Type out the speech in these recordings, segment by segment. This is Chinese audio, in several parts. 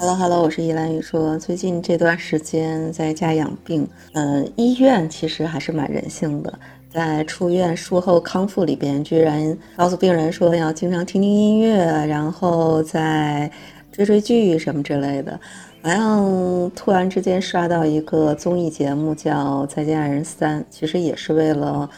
Hello Hello，我是依兰雨。说最近这段时间在家养病，嗯，医院其实还是蛮人性的。在出院术后康复里边，居然告诉病人说要经常听听音乐，然后再追追剧什么之类的。好像突然之间刷到一个综艺节目叫《再见爱人三》，其实也是为了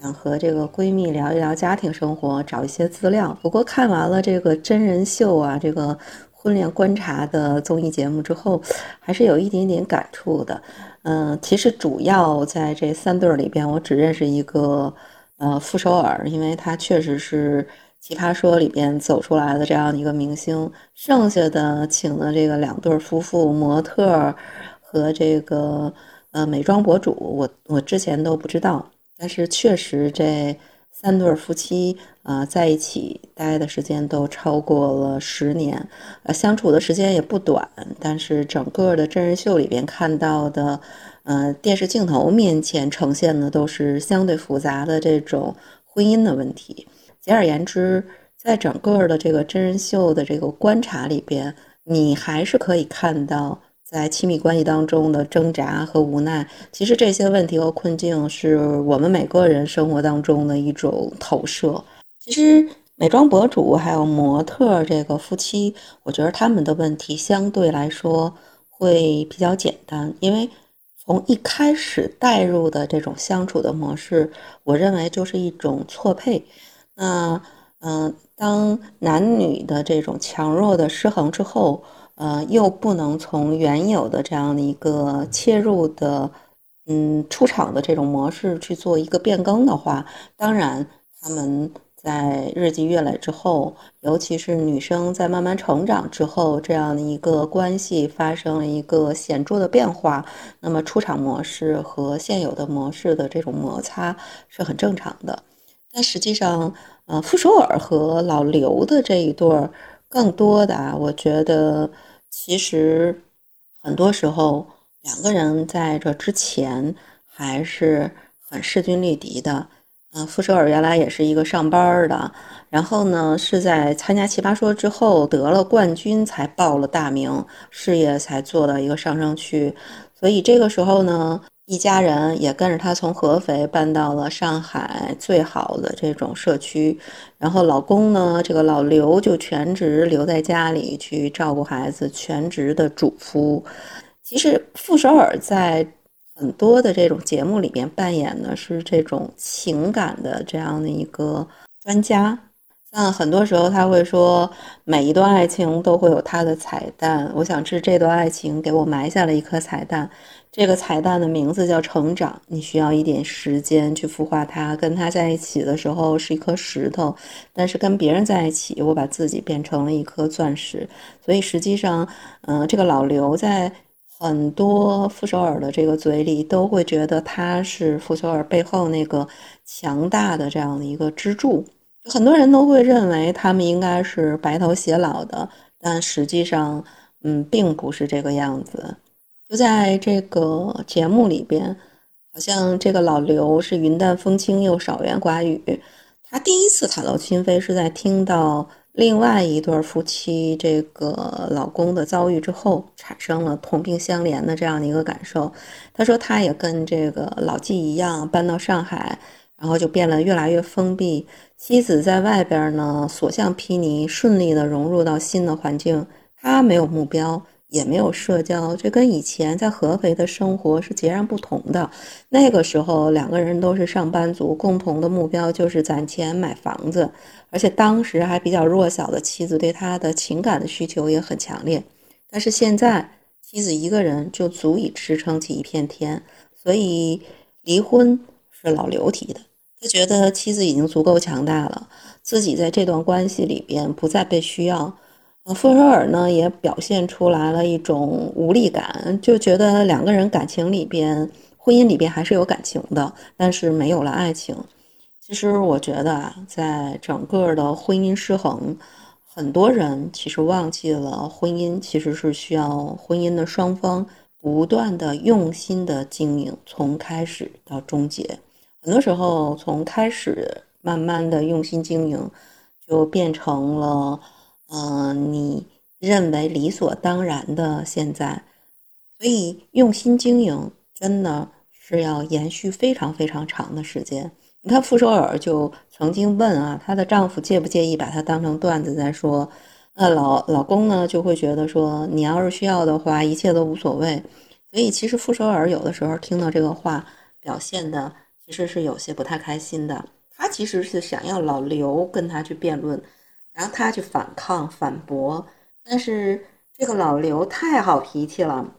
想和这个闺蜜聊一聊家庭生活，找一些资料。不过看完了这个真人秀啊，这个。婚恋观察的综艺节目之后，还是有一点点感触的。嗯，其实主要在这三对儿里边，我只认识一个，呃，傅首尔，因为他确实是《奇葩说》里边走出来的这样一个明星。剩下的请的这个两对夫妇、模特和这个呃美妆博主，我我之前都不知道，但是确实这。三对夫妻啊，在一起待的时间都超过了十年，呃，相处的时间也不短。但是整个的真人秀里边看到的，呃，电视镜头面前呈现的都是相对复杂的这种婚姻的问题。简而言之，在整个的这个真人秀的这个观察里边，你还是可以看到。在亲密关系当中的挣扎和无奈，其实这些问题和困境是我们每个人生活当中的一种投射。其实美妆博主还有模特这个夫妻，我觉得他们的问题相对来说会比较简单，因为从一开始带入的这种相处的模式，我认为就是一种错配。那嗯，当男女的这种强弱的失衡之后。呃，又不能从原有的这样的一个切入的，嗯，出场的这种模式去做一个变更的话，当然他们在日积月累之后，尤其是女生在慢慢成长之后，这样的一个关系发生了一个显著的变化，那么出场模式和现有的模式的这种摩擦是很正常的。但实际上，呃，傅首尔和老刘的这一对儿，更多的啊，我觉得。其实，很多时候两个人在这之前还是很势均力敌的。嗯，傅首尔原来也是一个上班的，然后呢是在参加《奇葩说》之后得了冠军才报了大名，事业才做到一个上升区。所以这个时候呢。一家人也跟着他从合肥搬到了上海最好的这种社区，然后老公呢，这个老刘就全职留在家里去照顾孩子，全职的主夫。其实傅首尔在很多的这种节目里面扮演的是这种情感的这样的一个专家，像很多时候他会说，每一段爱情都会有他的彩蛋。我想是这段爱情给我埋下了一颗彩蛋。这个彩蛋的名字叫成长，你需要一点时间去孵化它。跟它在一起的时候是一颗石头，但是跟别人在一起，我把自己变成了一颗钻石。所以实际上，嗯，这个老刘在很多傅首尔的这个嘴里，都会觉得他是傅首尔背后那个强大的这样的一个支柱。很多人都会认为他们应该是白头偕老的，但实际上，嗯，并不是这个样子。就在这个节目里边，好像这个老刘是云淡风轻又少言寡语。他第一次袒露心扉是在听到另外一对夫妻这个老公的遭遇之后，产生了同病相怜的这样的一个感受。他说他也跟这个老纪一样搬到上海，然后就变得越来越封闭。妻子在外边呢，所向披靡，顺利的融入到新的环境，他没有目标。也没有社交，这跟以前在合肥的生活是截然不同的。那个时候，两个人都是上班族，共同的目标就是攒钱买房子，而且当时还比较弱小的妻子对他的情感的需求也很强烈。但是现在，妻子一个人就足以支撑起一片天，所以离婚是老刘提的。他觉得妻子已经足够强大了，自己在这段关系里边不再被需要。傅首尔呢也表现出来了一种无力感，就觉得两个人感情里边、婚姻里边还是有感情的，但是没有了爱情。其实我觉得啊，在整个的婚姻失衡，很多人其实忘记了婚姻其实是需要婚姻的双方不断的用心的经营，从开始到终结。很多时候从开始慢慢的用心经营，就变成了。嗯，你认为理所当然的现在，所以用心经营真的是要延续非常非常长的时间。你看傅首尔就曾经问啊，她的丈夫介不介意把她当成段子在说？那老老公呢就会觉得说，你要是需要的话，一切都无所谓。所以其实傅首尔有的时候听到这个话，表现的其实是有些不太开心的。他其实是想要老刘跟他去辩论，然后他去反抗反驳，但是这个老刘太好脾气了。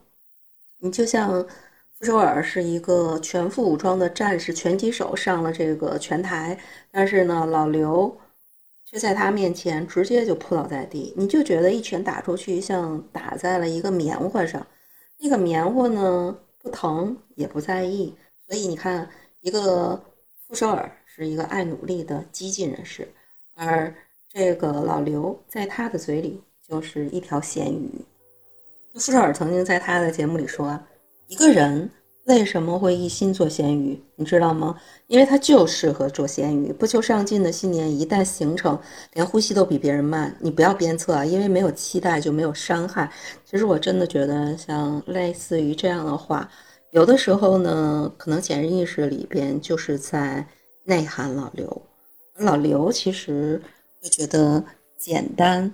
你就像傅首尔是一个全副武装的战士、拳击手上了这个拳台，但是呢，老刘却在他面前直接就扑倒在地，你就觉得一拳打出去像打在了一个棉花上，那个棉花呢不疼也不在意，所以你看一个傅首尔。是一个爱努力的激进人士，而这个老刘在他的嘴里就是一条咸鱼。傅首尔曾经在他的节目里说：“一个人为什么会一心做咸鱼？你知道吗？因为他就适合做咸鱼。不求上进的信念一旦形成，连呼吸都比别人慢。你不要鞭策啊，因为没有期待就没有伤害。其实我真的觉得，像类似于这样的话，有的时候呢，可能潜意识里边就是在。”内涵老刘，老刘其实会觉得简单、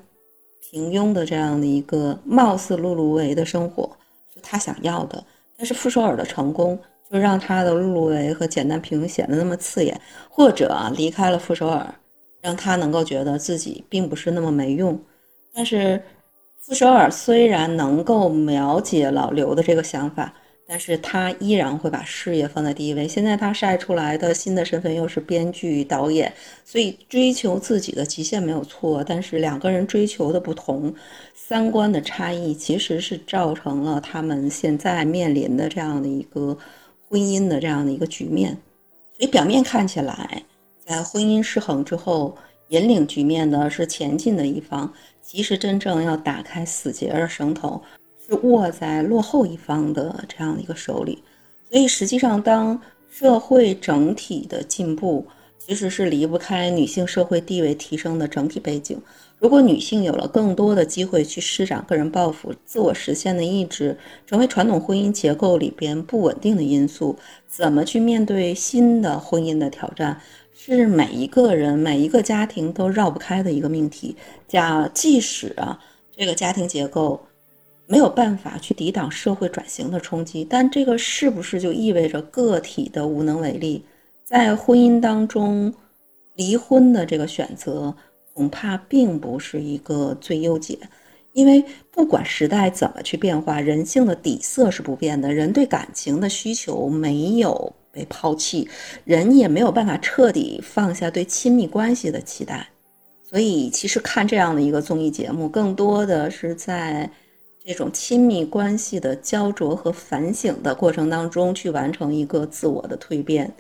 平庸的这样的一个貌似碌碌无为的生活是他想要的，但是傅首尔的成功就让他的碌碌无为和简单平庸显得那么刺眼，或者啊离开了傅首尔，让他能够觉得自己并不是那么没用。但是傅首尔虽然能够了解老刘的这个想法。但是他依然会把事业放在第一位。现在他晒出来的新的身份又是编剧导演，所以追求自己的极限没有错。但是两个人追求的不同，三观的差异，其实是造成了他们现在面临的这样的一个婚姻的这样的一个局面。所以表面看起来，在婚姻失衡之后，引领局面的是前进的一方，其实真正要打开死结的绳头。是握在落后一方的这样的一个手里，所以实际上，当社会整体的进步，其实是离不开女性社会地位提升的整体背景。如果女性有了更多的机会去施展个人抱负、自我实现的意志，成为传统婚姻结构里边不稳定的因素，怎么去面对新的婚姻的挑战，是每一个人、每一个家庭都绕不开的一个命题。假即使啊，这个家庭结构。没有办法去抵挡社会转型的冲击，但这个是不是就意味着个体的无能为力？在婚姻当中，离婚的这个选择恐怕并不是一个最优解，因为不管时代怎么去变化，人性的底色是不变的，人对感情的需求没有被抛弃，人也没有办法彻底放下对亲密关系的期待，所以其实看这样的一个综艺节目，更多的是在。这种亲密关系的焦灼和反省的过程当中，去完成一个自我的蜕变。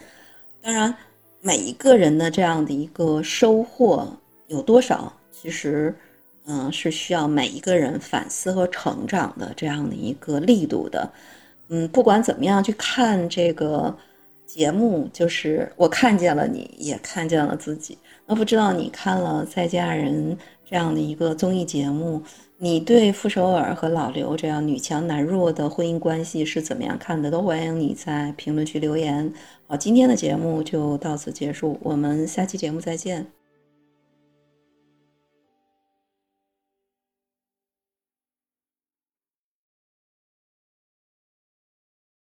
当然，每一个人的这样的一个收获有多少，其实，嗯，是需要每一个人反思和成长的这样的一个力度的。嗯，不管怎么样去看这个节目，就是我看见了你，也看见了自己。那不知道你看了《再嫁人》这样的一个综艺节目？你对傅首尔和老刘这样女强男弱的婚姻关系是怎么样看的？都欢迎你在评论区留言。好，今天的节目就到此结束，我们下期节目再见。